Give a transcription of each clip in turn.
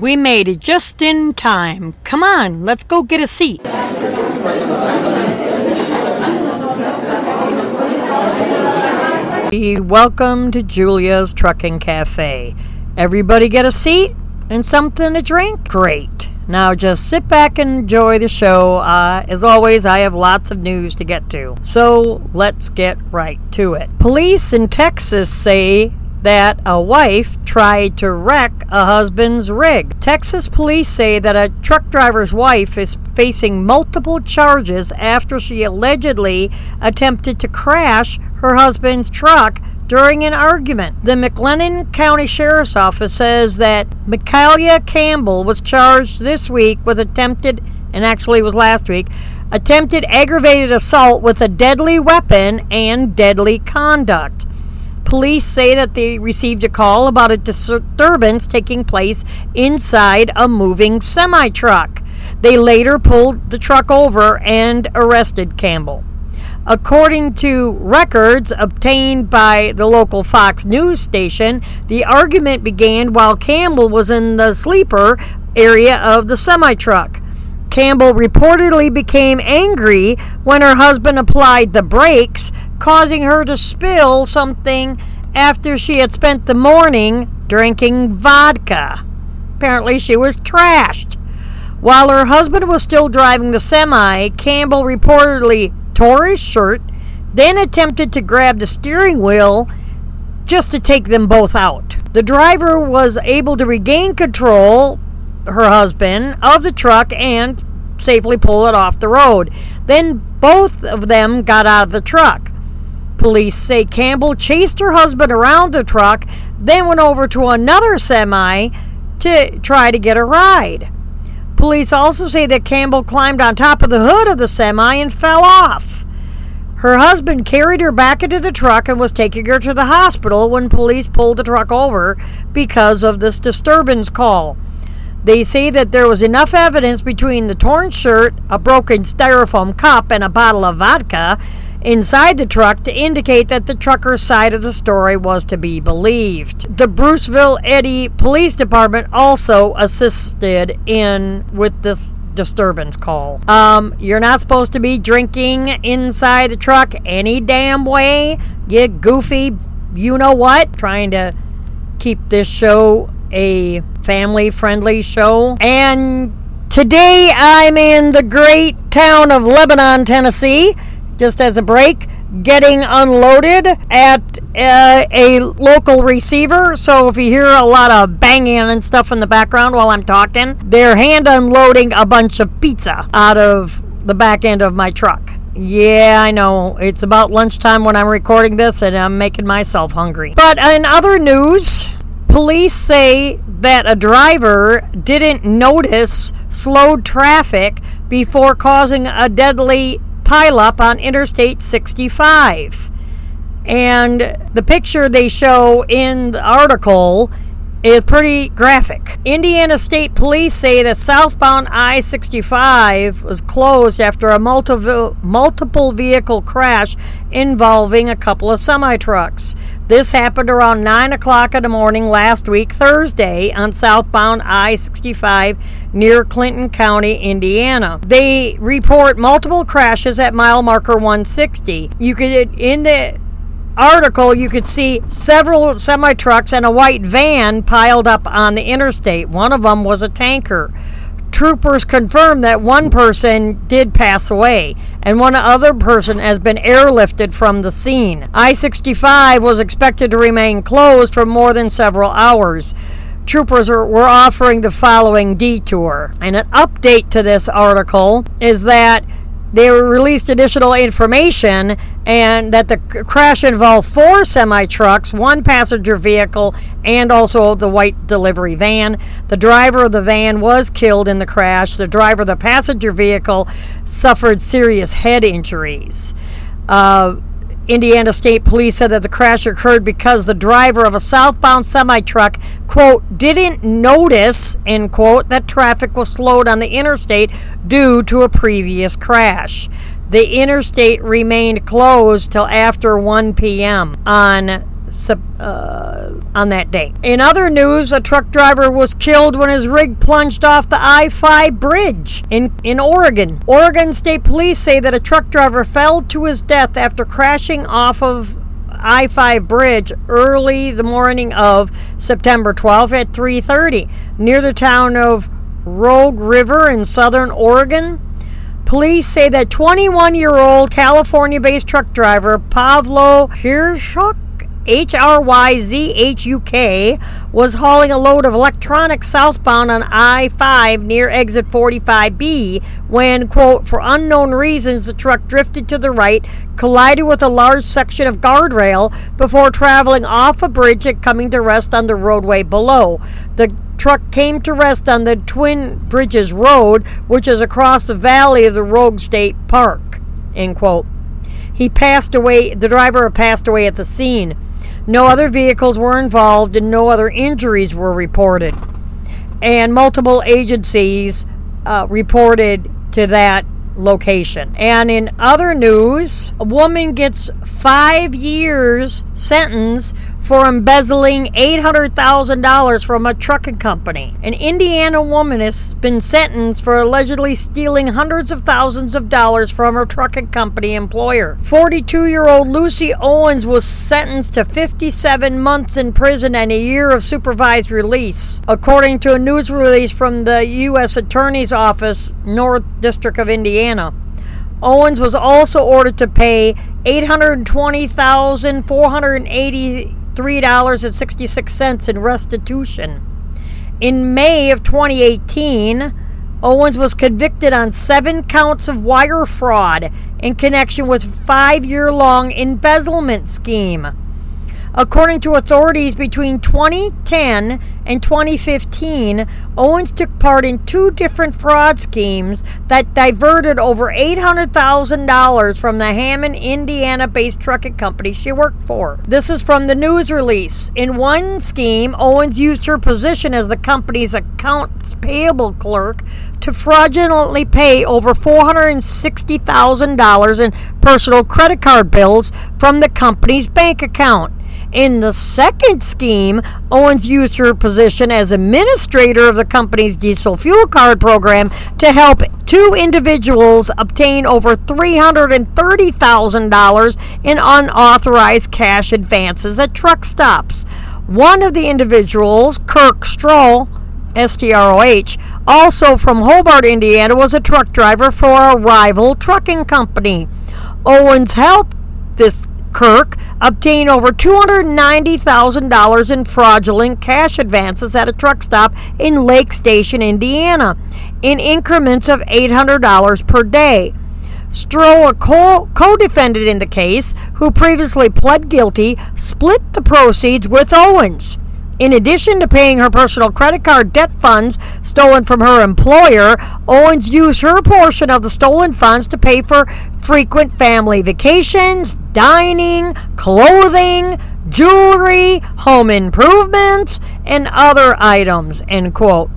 We made it just in time. Come on, let's go get a seat. Welcome to Julia's Trucking Cafe. Everybody get a seat and something to drink? Great. Now just sit back and enjoy the show. Uh, as always, I have lots of news to get to. So let's get right to it. Police in Texas say that a wife tried to wreck a husband's rig. Texas police say that a truck driver's wife is facing multiple charges after she allegedly attempted to crash her husband's truck during an argument. The McLennan County Sheriff's Office says that Michaela Campbell was charged this week with attempted, and actually it was last week, attempted aggravated assault with a deadly weapon and deadly conduct. Police say that they received a call about a disturbance taking place inside a moving semi truck. They later pulled the truck over and arrested Campbell. According to records obtained by the local Fox News station, the argument began while Campbell was in the sleeper area of the semi truck. Campbell reportedly became angry when her husband applied the brakes, causing her to spill something after she had spent the morning drinking vodka. Apparently, she was trashed. While her husband was still driving the semi, Campbell reportedly tore his shirt, then attempted to grab the steering wheel just to take them both out. The driver was able to regain control, her husband, of the truck and safely pull it off the road. Then both of them got out of the truck. Police say Campbell chased her husband around the truck, then went over to another semi to try to get a ride. Police also say that Campbell climbed on top of the hood of the semi and fell off. Her husband carried her back into the truck and was taking her to the hospital when police pulled the truck over because of this disturbance call. They say that there was enough evidence between the torn shirt, a broken styrofoam cup, and a bottle of vodka inside the truck to indicate that the trucker's side of the story was to be believed. The Bruceville Eddy Police Department also assisted in with this disturbance call. Um, you're not supposed to be drinking inside the truck any damn way. Get goofy, you know what? Trying to keep this show a family friendly show. And today I'm in the great town of Lebanon, Tennessee, just as a break, getting unloaded at uh, a local receiver. So if you hear a lot of banging and stuff in the background while I'm talking, they're hand unloading a bunch of pizza out of the back end of my truck. Yeah, I know. It's about lunchtime when I'm recording this, and I'm making myself hungry. But in other news, Police say that a driver didn't notice slowed traffic before causing a deadly pileup on Interstate 65. And the picture they show in the article is pretty graphic. Indiana State Police say that southbound I 65 was closed after a multiple, multiple vehicle crash involving a couple of semi trucks. This happened around 9 o'clock in the morning last week, Thursday, on southbound I 65 near Clinton County, Indiana. They report multiple crashes at mile marker 160. You could, in the article, you could see several semi trucks and a white van piled up on the interstate. One of them was a tanker. Troopers confirmed that one person did pass away, and one other person has been airlifted from the scene. I 65 was expected to remain closed for more than several hours. Troopers are, were offering the following detour. And an update to this article is that they released additional information and that the crash involved four semi trucks, one passenger vehicle, and also the white delivery van. The driver of the van was killed in the crash. The driver of the passenger vehicle suffered serious head injuries. Uh, Indiana State Police said that the crash occurred because the driver of a southbound semi truck, quote, didn't notice, end quote, that traffic was slowed on the interstate due to a previous crash. The interstate remained closed till after 1 p.m. on uh, on that day. In other news, a truck driver was killed when his rig plunged off the I 5 bridge in, in Oregon. Oregon State Police say that a truck driver fell to his death after crashing off of I 5 bridge early the morning of September 12 at 3:30 near the town of Rogue River in southern Oregon. Police say that 21 year old California based truck driver Pavlo Hryzhuk was hauling a load of electronics southbound on I 5 near exit 45B when, quote, for unknown reasons, the truck drifted to the right, collided with a large section of guardrail before traveling off a bridge and coming to rest on the roadway below. The truck came to rest on the Twin Bridges Road, which is across the valley of the Rogue State Park, end quote. He passed away, the driver passed away at the scene. No other vehicles were involved and no other injuries were reported. And multiple agencies uh, reported to that location. And in other news, a woman gets five years sentence for embezzling $800,000 from a trucking company. An Indiana woman has been sentenced for allegedly stealing hundreds of thousands of dollars from her trucking company employer. 42 year old Lucy Owens was sentenced to 57 months in prison and a year of supervised release, according to a news release from the U.S. Attorney's Office, North District of Indiana. Owens was also ordered to pay 820,480 $3.66 in restitution. In May of 2018, Owens was convicted on seven counts of wire fraud in connection with five year long embezzlement scheme. According to authorities, between 2010 and 2015, Owens took part in two different fraud schemes that diverted over $800,000 from the Hammond, Indiana based trucking company she worked for. This is from the news release. In one scheme, Owens used her position as the company's accounts payable clerk to fraudulently pay over $460,000 in personal credit card bills from the company's bank account. In the second scheme, Owens used her position as administrator of the company's diesel fuel card program to help two individuals obtain over $330,000 in unauthorized cash advances at truck stops. One of the individuals, Kirk Stroh, S T R O H, also from Hobart, Indiana, was a truck driver for a rival trucking company. Owens helped this Kirk obtained over $290,000 in fraudulent cash advances at a truck stop in Lake Station, Indiana, in increments of $800 per day. Stroh, a co defendant in the case, who previously pled guilty, split the proceeds with Owens. In addition to paying her personal credit card debt funds stolen from her employer, Owens used her portion of the stolen funds to pay for frequent family vacations, dining, clothing, jewelry, home improvements, and other items. End quote.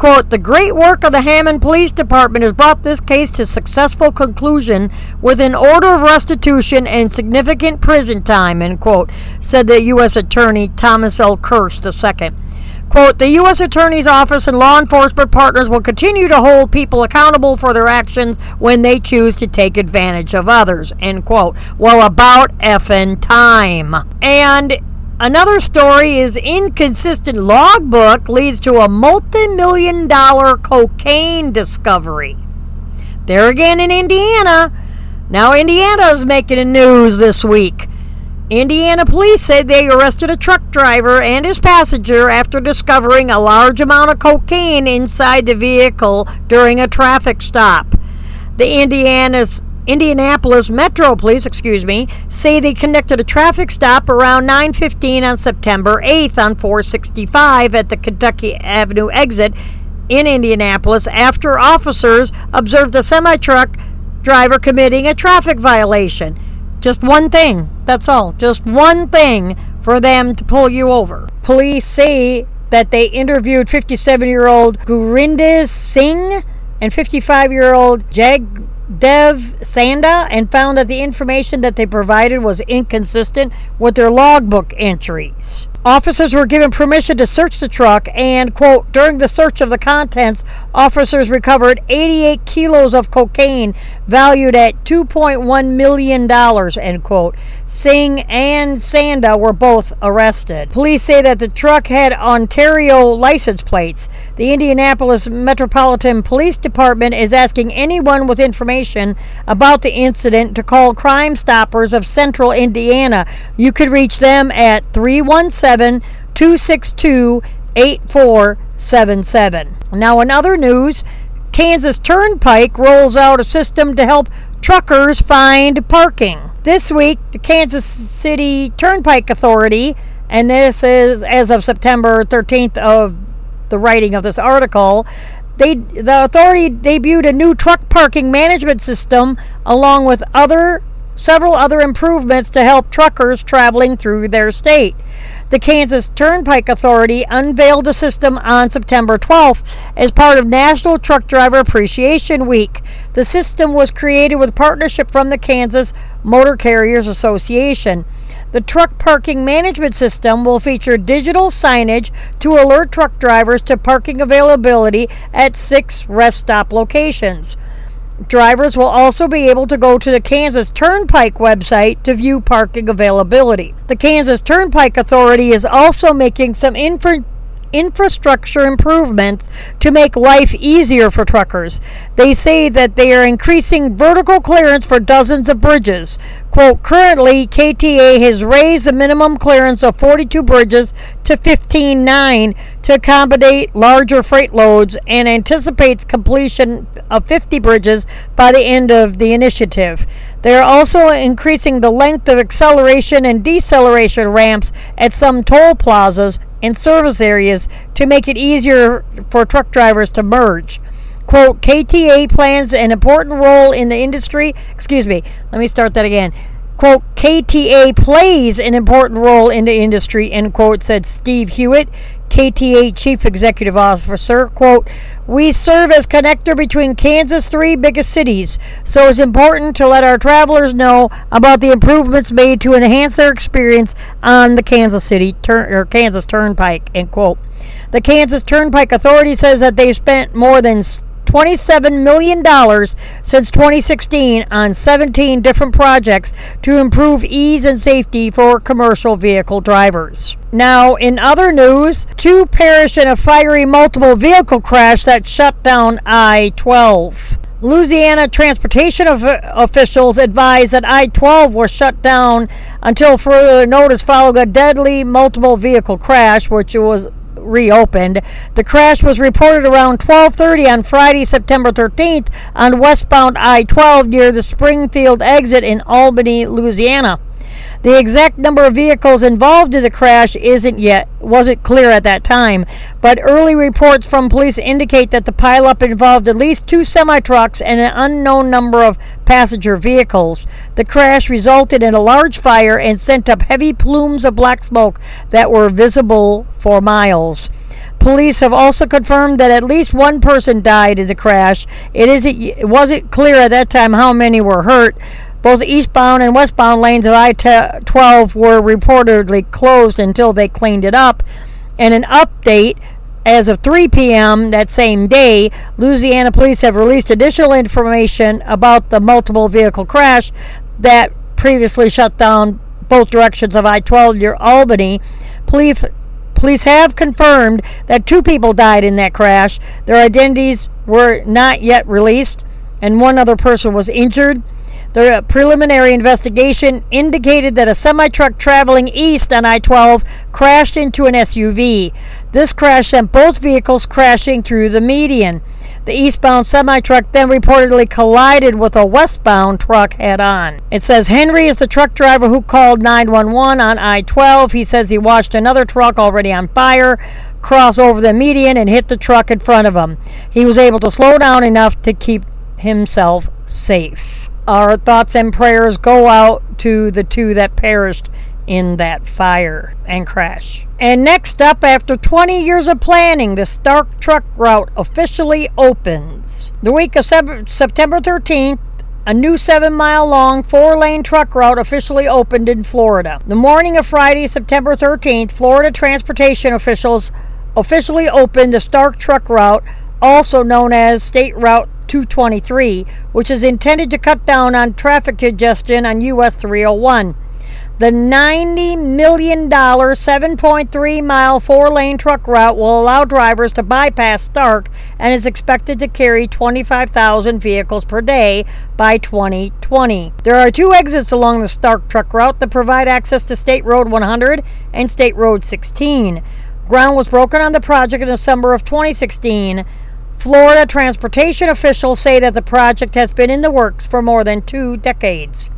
Quote, the great work of the Hammond Police Department has brought this case to successful conclusion with an order of restitution and significant prison time, end quote, said the U.S. Attorney Thomas L. Kirsch II. Quote, the U.S. Attorney's Office and law enforcement partners will continue to hold people accountable for their actions when they choose to take advantage of others, end quote. Well, about effing time. And Another story is inconsistent logbook leads to a multi million dollar cocaine discovery. There again in Indiana. Now, Indiana is making news this week. Indiana police said they arrested a truck driver and his passenger after discovering a large amount of cocaine inside the vehicle during a traffic stop. The Indiana's Indianapolis Metro Police, excuse me, say they conducted a traffic stop around 9:15 on September 8th on 465 at the Kentucky Avenue exit in Indianapolis after officers observed a semi-truck driver committing a traffic violation. Just one thing, that's all. Just one thing for them to pull you over. Police say that they interviewed 57 year old Gurinder Singh and 55 year old Jag Dev Sanda and found that the information that they provided was inconsistent with their logbook entries. Officers were given permission to search the truck, and, quote, during the search of the contents, officers recovered 88 kilos of cocaine valued at $2.1 million, end quote. Singh and Sanda were both arrested. Police say that the truck had Ontario license plates. The Indianapolis Metropolitan Police Department is asking anyone with information about the incident to call Crime Stoppers of Central Indiana. You could reach them at 317 262 8477. Now, in other news, Kansas Turnpike rolls out a system to help truckers find parking. This week, the Kansas City Turnpike Authority, and this is as of September 13th of the writing of this article, they the authority debuted a new truck parking management system along with other several other improvements to help truckers traveling through their state. The Kansas Turnpike Authority unveiled the system on September 12th as part of National Truck Driver Appreciation Week. The system was created with partnership from the Kansas Motor Carriers Association. The truck parking management system will feature digital signage to alert truck drivers to parking availability at six rest stop locations. Drivers will also be able to go to the Kansas Turnpike website to view parking availability. The Kansas Turnpike Authority is also making some info infrastructure improvements to make life easier for truckers. They say that they are increasing vertical clearance for dozens of bridges. Quote, currently, KTA has raised the minimum clearance of 42 bridges to 15.9 to accommodate larger freight loads and anticipates completion of 50 bridges by the end of the initiative. They are also increasing the length of acceleration and deceleration ramps at some toll plazas and service areas to make it easier for truck drivers to merge. Quote, KTA plans an important role in the industry. Excuse me, let me start that again. Quote, KTA plays an important role in the industry, end quote, said Steve Hewitt, KTA Chief Executive Officer. Quote, we serve as connector between Kansas' three biggest cities, so it's important to let our travelers know about the improvements made to enhance their experience on the Kansas City turn or Kansas Turnpike. End quote. The Kansas Turnpike Authority says that they spent more than $27 million since 2016 on 17 different projects to improve ease and safety for commercial vehicle drivers. Now, in other news, two perish in a fiery multiple vehicle crash that shut down I 12. Louisiana transportation officials advised that I 12 was shut down until further notice following a deadly multiple vehicle crash, which was reopened. The crash was reported around 12:30 on Friday, September 13th on westbound I-12 near the Springfield exit in Albany, Louisiana. The exact number of vehicles involved in the crash isn't yet wasn't clear at that time, but early reports from police indicate that the pileup involved at least two semi trucks and an unknown number of passenger vehicles. The crash resulted in a large fire and sent up heavy plumes of black smoke that were visible for miles. Police have also confirmed that at least one person died in the crash. It isn't it wasn't clear at that time how many were hurt. Both eastbound and westbound lanes of I 12 were reportedly closed until they cleaned it up. And an update as of 3 p.m. that same day, Louisiana police have released additional information about the multiple vehicle crash that previously shut down both directions of I 12 near Albany. Police, police have confirmed that two people died in that crash. Their identities were not yet released, and one other person was injured. The preliminary investigation indicated that a semi truck traveling east on I 12 crashed into an SUV. This crash sent both vehicles crashing through the median. The eastbound semi truck then reportedly collided with a westbound truck head on. It says Henry is the truck driver who called 911 on I 12. He says he watched another truck already on fire cross over the median and hit the truck in front of him. He was able to slow down enough to keep himself safe. Our thoughts and prayers go out to the two that perished in that fire and crash. And next up, after 20 years of planning, the Stark Truck Route officially opens. The week of September 13th, a new seven mile long four lane truck route officially opened in Florida. The morning of Friday, September 13th, Florida transportation officials officially opened the Stark Truck Route, also known as State Route 223, which is intended to cut down on traffic congestion on US 301. The $90 million 7.3 mile four lane truck route will allow drivers to bypass Stark and is expected to carry 25,000 vehicles per day by 2020. There are two exits along the Stark truck route that provide access to State Road 100 and State Road 16. Ground was broken on the project in the summer of 2016. Florida transportation officials say that the project has been in the works for more than two decades.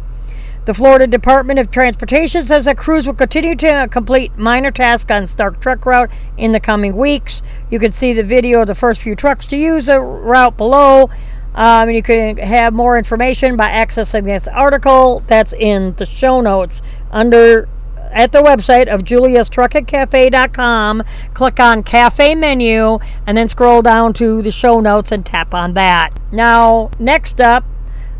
The Florida Department of Transportation says that crews will continue to complete minor tasks on Stark Truck Route in the coming weeks. You can see the video of the first few trucks to use the route below. Um, you can have more information by accessing this article that's in the show notes under at the website of juliastruckingcafe.com. Click on cafe menu and then scroll down to the show notes and tap on that. Now, next up,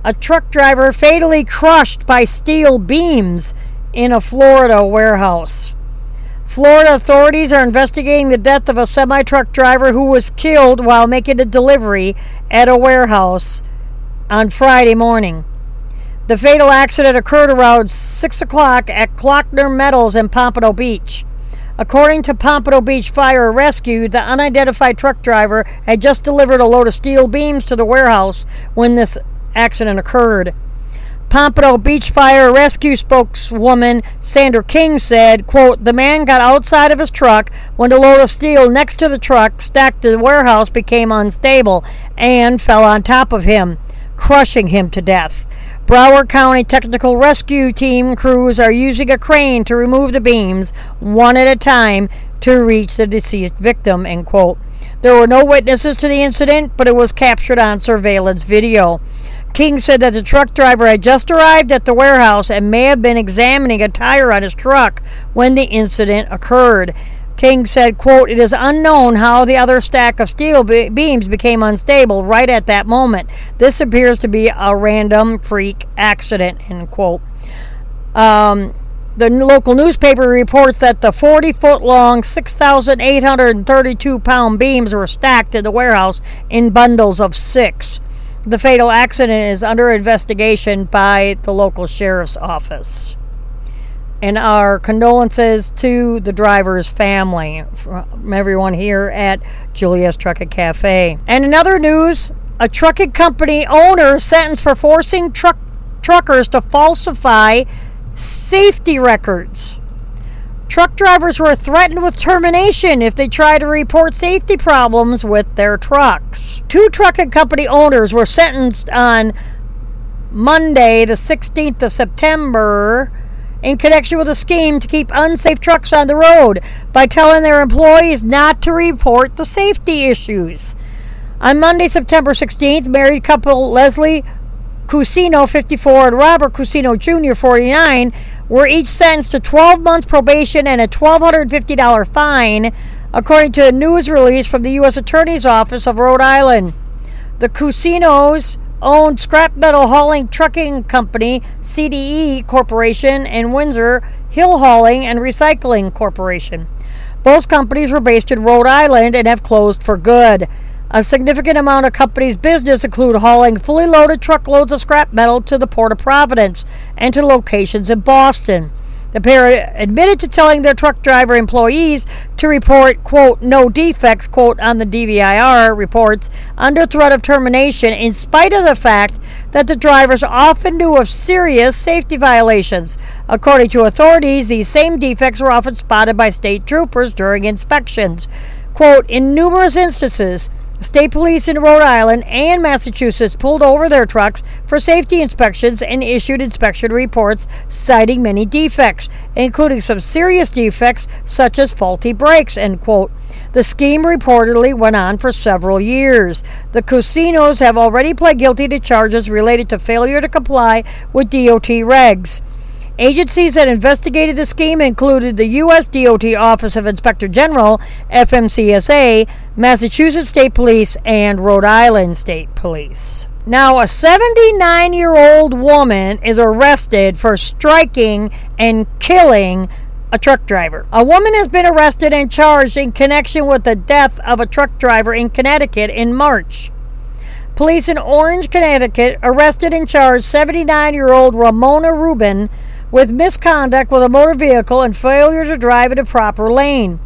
a truck driver fatally crushed by steel beams in a Florida warehouse. Florida authorities are investigating the death of a semi truck driver who was killed while making a delivery at a warehouse on Friday morning. The fatal accident occurred around 6 o'clock at Kloeckner Metals in Pompano Beach. According to Pompano Beach Fire Rescue, the unidentified truck driver had just delivered a load of steel beams to the warehouse when this accident occurred. Pompano Beach Fire Rescue spokeswoman Sandra King said, quote, The man got outside of his truck when the load of steel next to the truck stacked in the warehouse became unstable and fell on top of him, crushing him to death. Broward County Technical Rescue Team crews are using a crane to remove the beams one at a time to reach the deceased victim, end quote. There were no witnesses to the incident, but it was captured on surveillance video. King said that the truck driver had just arrived at the warehouse and may have been examining a tire on his truck when the incident occurred. King said, quote, It is unknown how the other stack of steel be- beams became unstable right at that moment. This appears to be a random freak accident, end quote. Um, the local newspaper reports that the 40 foot long, 6,832 pound beams were stacked in the warehouse in bundles of six. The fatal accident is under investigation by the local sheriff's office. And our condolences to the driver's family from everyone here at Julia's Trucking Cafe. And in other news, a trucking company owner sentenced for forcing truck truckers to falsify safety records. Truck drivers were threatened with termination if they tried to report safety problems with their trucks. Two trucking company owners were sentenced on Monday, the 16th of September, in connection with a scheme to keep unsafe trucks on the road by telling their employees not to report the safety issues. On Monday, September 16th, married couple Leslie Cusino, 54, and Robert Cusino Jr., 49, were each sentenced to 12 months probation and a $1,250 fine, according to a news release from the U.S. Attorney's Office of Rhode Island. The Cusinos owned scrap metal hauling trucking company CDE Corporation and Windsor Hill Hauling and Recycling Corporation. Both companies were based in Rhode Island and have closed for good. A significant amount of companies' business include hauling fully loaded truckloads of scrap metal to the Port of Providence and to locations in Boston. The pair admitted to telling their truck driver employees to report, quote, no defects, quote, on the DVIR reports under threat of termination, in spite of the fact that the drivers often knew of serious safety violations. According to authorities, these same defects were often spotted by state troopers during inspections. Quote, in numerous instances, State police in Rhode Island and Massachusetts pulled over their trucks for safety inspections and issued inspection reports citing many defects, including some serious defects such as faulty brakes. End quote. The scheme reportedly went on for several years. The Cusinos have already pled guilty to charges related to failure to comply with DOT regs. Agencies that investigated the scheme included the U.S. DOT Office of Inspector General, FMCSA, Massachusetts State Police, and Rhode Island State Police. Now, a 79 year old woman is arrested for striking and killing a truck driver. A woman has been arrested and charged in connection with the death of a truck driver in Connecticut in March. Police in Orange, Connecticut arrested and charged 79 year old Ramona Rubin with misconduct with a motor vehicle and failure to drive in a proper lane.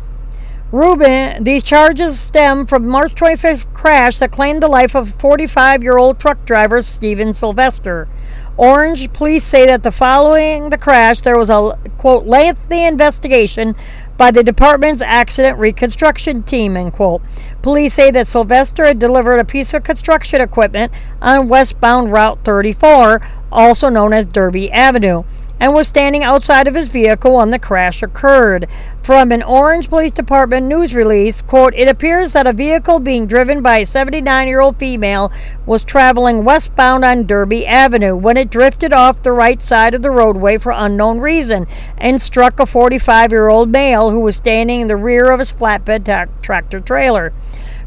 Rubin, these charges stem from March 25th crash that claimed the life of 45-year-old truck driver Steven Sylvester. Orange police say that the following the crash, there was a quote lengthy investigation by the department's accident reconstruction team. End quote. Police say that Sylvester had delivered a piece of construction equipment on westbound Route 34, also known as Derby Avenue and was standing outside of his vehicle when the crash occurred. From an Orange Police Department news release, quote, it appears that a vehicle being driven by a 79-year-old female was traveling westbound on Derby Avenue when it drifted off the right side of the roadway for unknown reason and struck a 45-year-old male who was standing in the rear of his flatbed tractor trailer.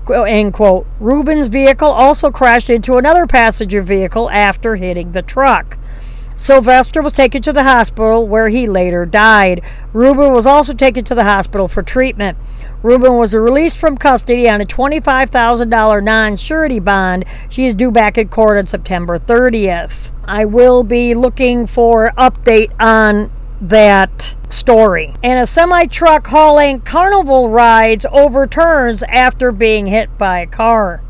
End quote. Rubin's vehicle also crashed into another passenger vehicle after hitting the truck. Sylvester was taken to the hospital where he later died. Rubin was also taken to the hospital for treatment. Rubin was released from custody on a $25,000 non surety bond. She is due back in court on September 30th. I will be looking for update on that story. And a semi truck hauling carnival rides overturns after being hit by a car.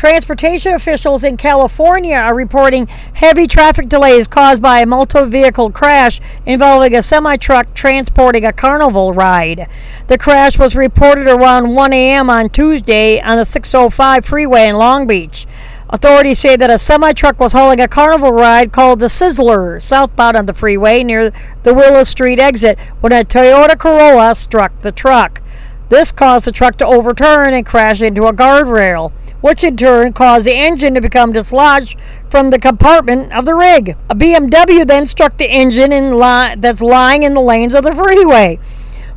Transportation officials in California are reporting heavy traffic delays caused by a multi vehicle crash involving a semi truck transporting a carnival ride. The crash was reported around 1 a.m. on Tuesday on the 605 freeway in Long Beach. Authorities say that a semi truck was hauling a carnival ride called the Sizzler southbound on the freeway near the Willow Street exit when a Toyota Corolla struck the truck. This caused the truck to overturn and crash into a guardrail which in turn caused the engine to become dislodged from the compartment of the rig. A BMW then struck the engine in li- that's lying in the lanes of the freeway.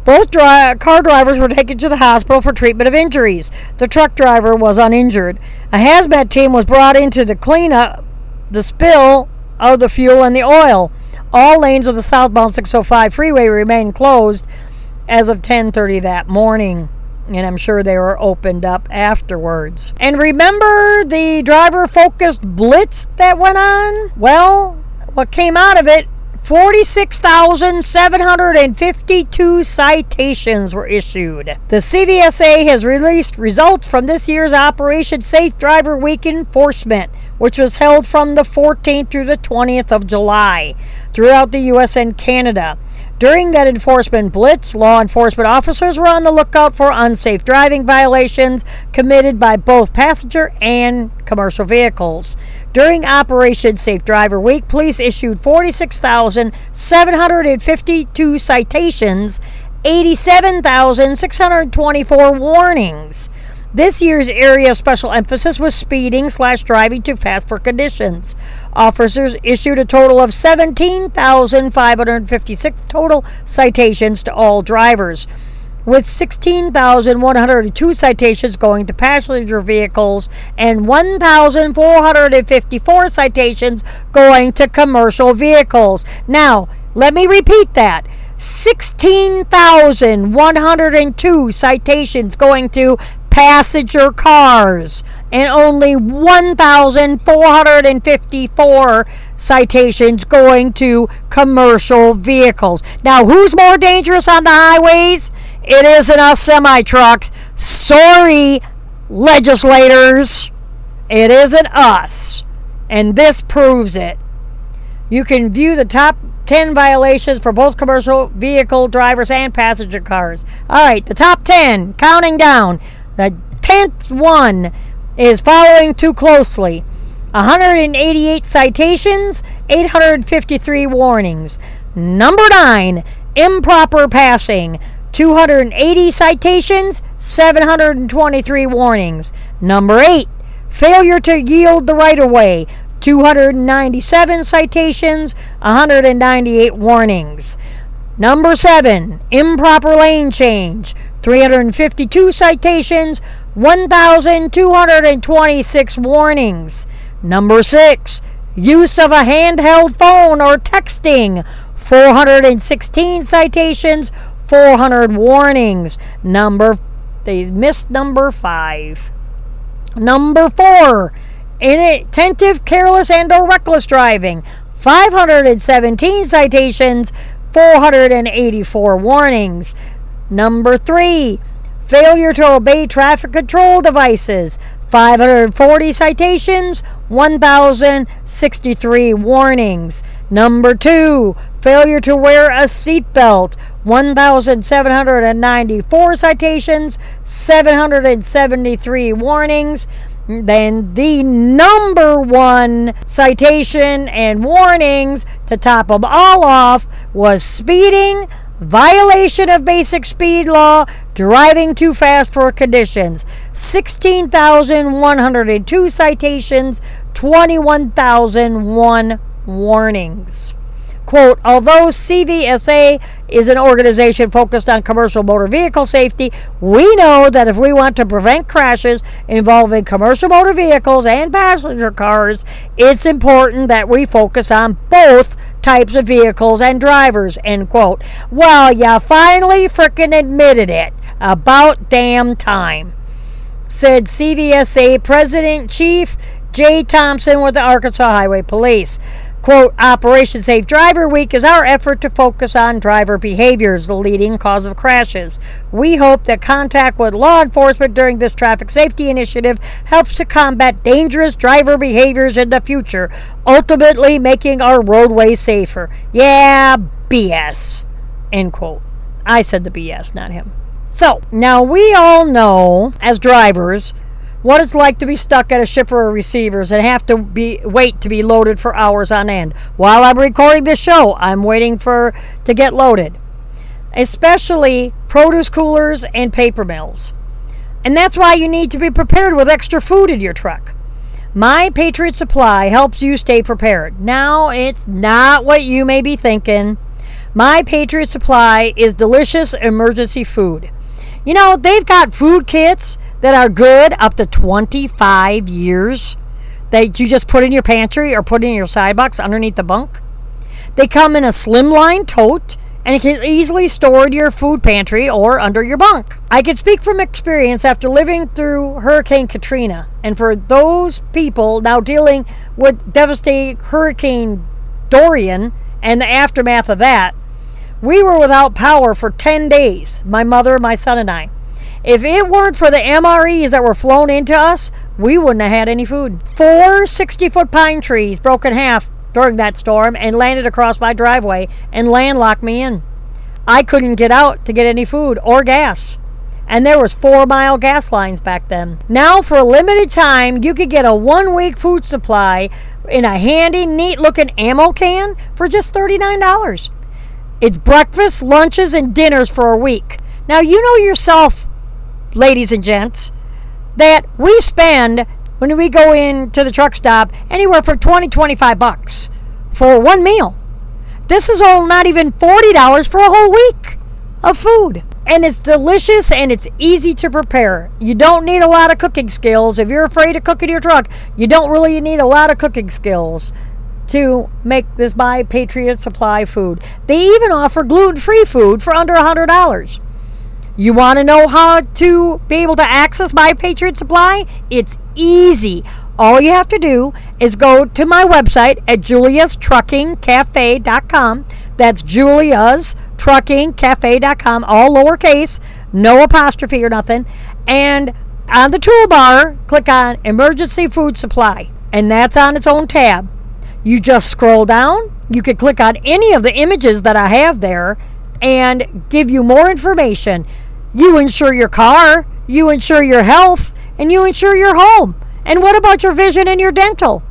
Both dri- car drivers were taken to the hospital for treatment of injuries. The truck driver was uninjured. A hazmat team was brought in to clean up the spill of the fuel and the oil. All lanes of the southbound 605 freeway remain closed as of 10:30 that morning and I'm sure they were opened up afterwards. And remember the driver focused blitz that went on? Well, what came out of it 46,752 citations were issued. The CVSA has released results from this year's Operation Safe Driver Week enforcement, which was held from the 14th through the 20th of July throughout the U.S. and Canada. During that enforcement blitz, law enforcement officers were on the lookout for unsafe driving violations committed by both passenger and commercial vehicles. During Operation Safe Driver Week, police issued 46,752 citations, 87,624 warnings. This year's area of special emphasis was speeding slash driving too fast for conditions. Officers issued a total of 17,556 total citations to all drivers, with 16,102 citations going to passenger vehicles and 1,454 citations going to commercial vehicles. Now, let me repeat that. 16,102 citations going to passenger cars and only 1,454 citations going to commercial vehicles. Now, who's more dangerous on the highways? It isn't us semi trucks. Sorry, legislators. It isn't us. And this proves it. You can view the top 10 violations for both commercial vehicle drivers and passenger cars. All right, the top 10, counting down. The 10th one is following too closely. 188 citations, 853 warnings. Number 9, improper passing. 280 citations, 723 warnings. Number 8, failure to yield the right of way. 297 citations, 198 warnings. Number 7, improper lane change. 352 citations, 1,226 warnings. Number 6, use of a handheld phone or texting. 416 citations, 400 warnings. Number they missed number 5. Number 4, inattentive, careless and or reckless driving. 517 citations, 484 warnings. Number 3, failure to obey traffic control devices. 540 citations, 1,063 warnings. Number two, failure to wear a seatbelt, 1,794 citations, 773 warnings. Then the number one citation and warnings to top them all off was speeding, violation of basic speed law, driving too fast for conditions. 16,102 citations, 21,001 warnings. Quote, although CVSA is an organization focused on commercial motor vehicle safety, we know that if we want to prevent crashes involving commercial motor vehicles and passenger cars, it's important that we focus on both types of vehicles and drivers, end quote. Well, you finally frickin' admitted it. About damn time, said CVSA President Chief Jay Thompson with the Arkansas Highway Police. Quote, Operation Safe Driver Week is our effort to focus on driver behaviors, the leading cause of crashes. We hope that contact with law enforcement during this traffic safety initiative helps to combat dangerous driver behaviors in the future, ultimately making our roadways safer. Yeah, BS. End quote. I said the BS, not him. So, now we all know as drivers what it's like to be stuck at a shipper or receivers and have to be wait to be loaded for hours on end. While I'm recording this show, I'm waiting for to get loaded. Especially produce coolers and paper mills. And that's why you need to be prepared with extra food in your truck. My Patriot Supply helps you stay prepared. Now, it's not what you may be thinking. My Patriot Supply is delicious emergency food. You know, they've got food kits that are good up to 25 years that you just put in your pantry or put in your side box underneath the bunk. They come in a slimline tote and it can easily store in your food pantry or under your bunk. I can speak from experience after living through Hurricane Katrina, and for those people now dealing with devastating Hurricane Dorian and the aftermath of that, we were without power for 10 days, my mother, my son, and I. If it weren't for the MREs that were flown into us, we wouldn't have had any food. Four 60 foot pine trees broke in half during that storm and landed across my driveway and landlocked me in. I couldn't get out to get any food or gas. And there was four mile gas lines back then. Now for a limited time you could get a one week food supply in a handy, neat looking ammo can for just $39. It's breakfast, lunches, and dinners for a week. Now you know yourself ladies and gents, that we spend when we go into the truck stop anywhere from 20 25 bucks for one meal. This is all not even $40 for a whole week of food. And it's delicious and it's easy to prepare. You don't need a lot of cooking skills. If you're afraid of cooking your truck, you don't really need a lot of cooking skills to make this My Patriot Supply food. They even offer gluten free food for under $100. You want to know how to be able to access My Patriot Supply? It's easy. All you have to do is go to my website at juliastruckingcafe.com. That's juliastruckingcafe.com, all lowercase, no apostrophe or nothing. And on the toolbar, click on Emergency Food Supply, and that's on its own tab. You just scroll down. You can click on any of the images that I have there and give you more information. You insure your car, you insure your health, and you insure your home. And what about your vision and your dental?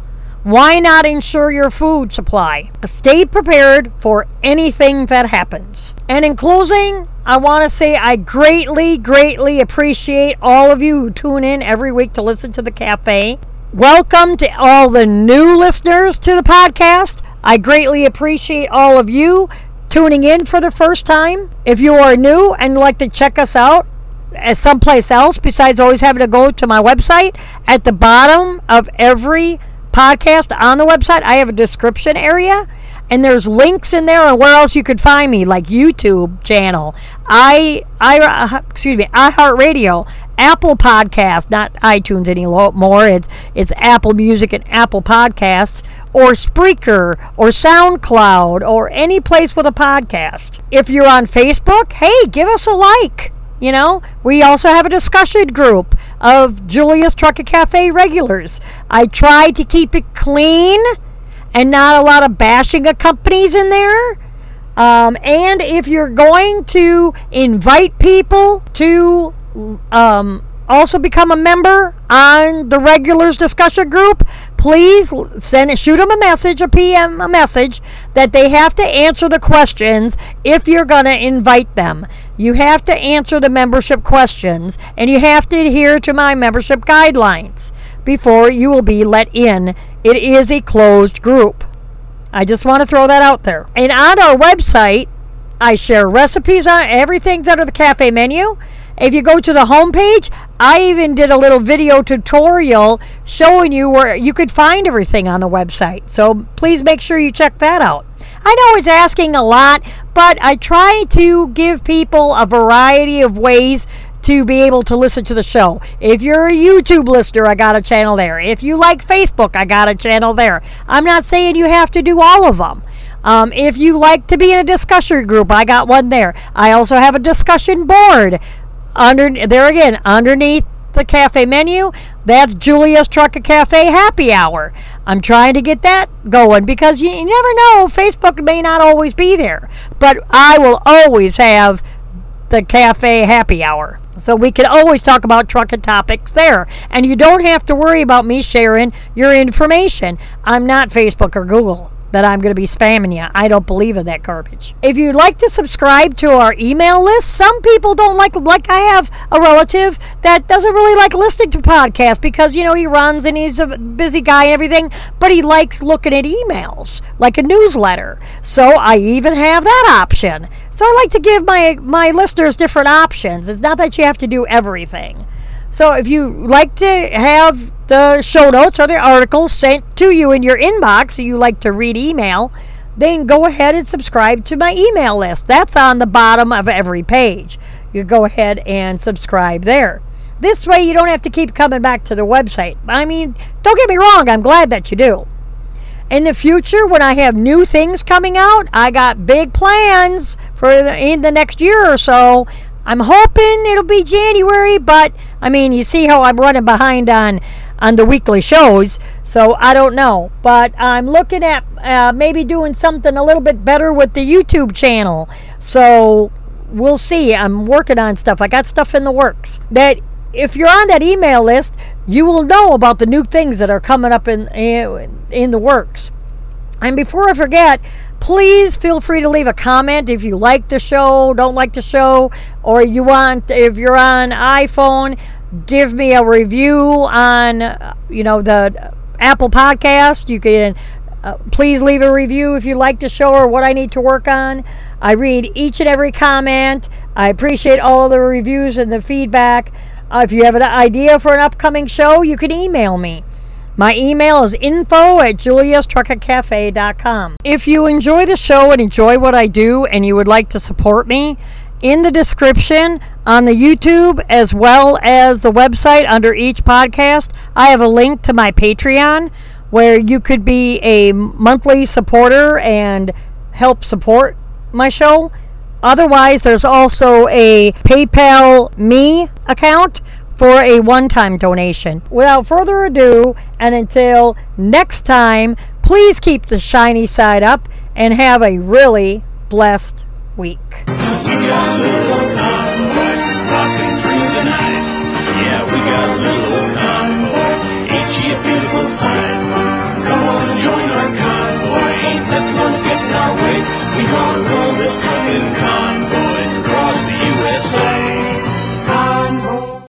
Why not insure your food supply? Stay prepared for anything that happens. And in closing, I want to say I greatly, greatly appreciate all of you who tune in every week to listen to the cafe. Welcome to all the new listeners to the podcast. I greatly appreciate all of you tuning in for the first time. If you are new and like to check us out, at someplace else besides always having to go to my website. At the bottom of every podcast on the website, I have a description area. And there's links in there on where else you could find me, like YouTube channel, I, I, uh, excuse me, iHeartRadio, Apple Podcast, not iTunes anymore. It's it's Apple Music and Apple Podcasts, or Spreaker, or SoundCloud, or any place with a podcast. If you're on Facebook, hey, give us a like. You know, we also have a discussion group of Julia's Trucking Cafe regulars. I try to keep it clean and not a lot of bashing of companies in there. Um, and if you're going to invite people to um, also become a member on the regulars discussion group, please send shoot them a message, a PM a message that they have to answer the questions if you're going to invite them. You have to answer the membership questions and you have to adhere to my membership guidelines before you will be let in. It is a closed group. I just want to throw that out there. And on our website, I share recipes on everything's under the cafe menu. If you go to the homepage, I even did a little video tutorial showing you where you could find everything on the website. So please make sure you check that out. I know it's asking a lot, but I try to give people a variety of ways to be able to listen to the show. If you're a YouTube listener, I got a channel there. If you like Facebook, I got a channel there. I'm not saying you have to do all of them. Um, if you like to be in a discussion group, I got one there. I also have a discussion board under there again, underneath the cafe menu, that's Julia's Trucking Cafe Happy Hour. I'm trying to get that going because you, you never know, Facebook may not always be there, but I will always have the cafe happy hour. So we can always talk about trucking topics there. And you don't have to worry about me sharing your information. I'm not Facebook or Google that I'm going to be spamming you. I don't believe in that garbage. If you'd like to subscribe to our email list, some people don't like, like I have a relative that doesn't really like listening to podcasts because, you know, he runs and he's a busy guy and everything, but he likes looking at emails like a newsletter. So I even have that option. So I like to give my, my listeners different options. It's not that you have to do everything. So if you like to have the show notes or the articles sent to you in your inbox, so you like to read email, then go ahead and subscribe to my email list. That's on the bottom of every page. You go ahead and subscribe there. This way you don't have to keep coming back to the website. I mean, don't get me wrong, I'm glad that you do. In the future, when I have new things coming out, I got big plans for the, in the next year or so. I'm hoping it'll be January, but I mean, you see how I'm running behind on on the weekly shows, so I don't know. But I'm looking at uh, maybe doing something a little bit better with the YouTube channel. So we'll see. I'm working on stuff. I got stuff in the works that if you're on that email list, you will know about the new things that are coming up in in, in the works. And before I forget, please feel free to leave a comment if you like the show, don't like the show, or you want, if you're on iPhone, give me a review on, you know, the Apple Podcast. You can uh, please leave a review if you like the show or what I need to work on. I read each and every comment. I appreciate all the reviews and the feedback. Uh, if you have an idea for an upcoming show, you can email me. My email is info at juliastruckingcafe.com. If you enjoy the show and enjoy what I do and you would like to support me, in the description on the YouTube as well as the website under each podcast, I have a link to my Patreon where you could be a monthly supporter and help support my show. Otherwise, there's also a PayPal Me account for a one time donation. Without further ado, and until next time, please keep the shiny side up and have a really blessed week.